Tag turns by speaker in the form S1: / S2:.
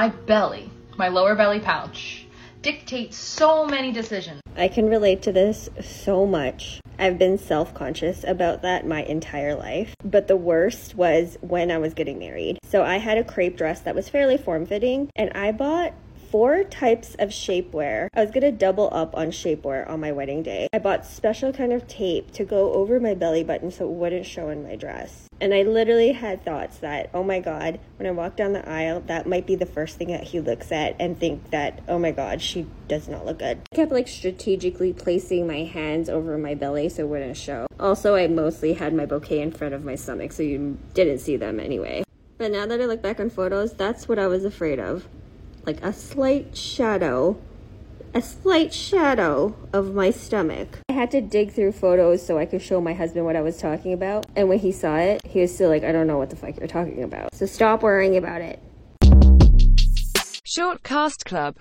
S1: My belly, my lower belly pouch, dictates so many decisions.
S2: I can relate to this so much. I've been self conscious about that my entire life. But the worst was when I was getting married. So I had a crepe dress that was fairly form fitting, and I bought four types of shapewear. I was gonna double up on shapewear on my wedding day. I bought special kind of tape to go over my belly button so it wouldn't show in my dress. And I literally had thoughts that, oh my god, when I walk down the aisle, that might be the first thing that he looks at and think that, oh my god, she does not look good. I kept like strategically placing my hands over my belly so it wouldn't show. Also, I mostly had my bouquet in front of my stomach so you didn't see them anyway. But now that I look back on photos, that's what I was afraid of like a slight shadow, a slight shadow of my stomach. I had to dig through photos so I could show my husband what I was talking about. And when he saw it, he was still like, I don't know what the fuck you're talking about. So stop worrying about it.
S3: Short Cast Club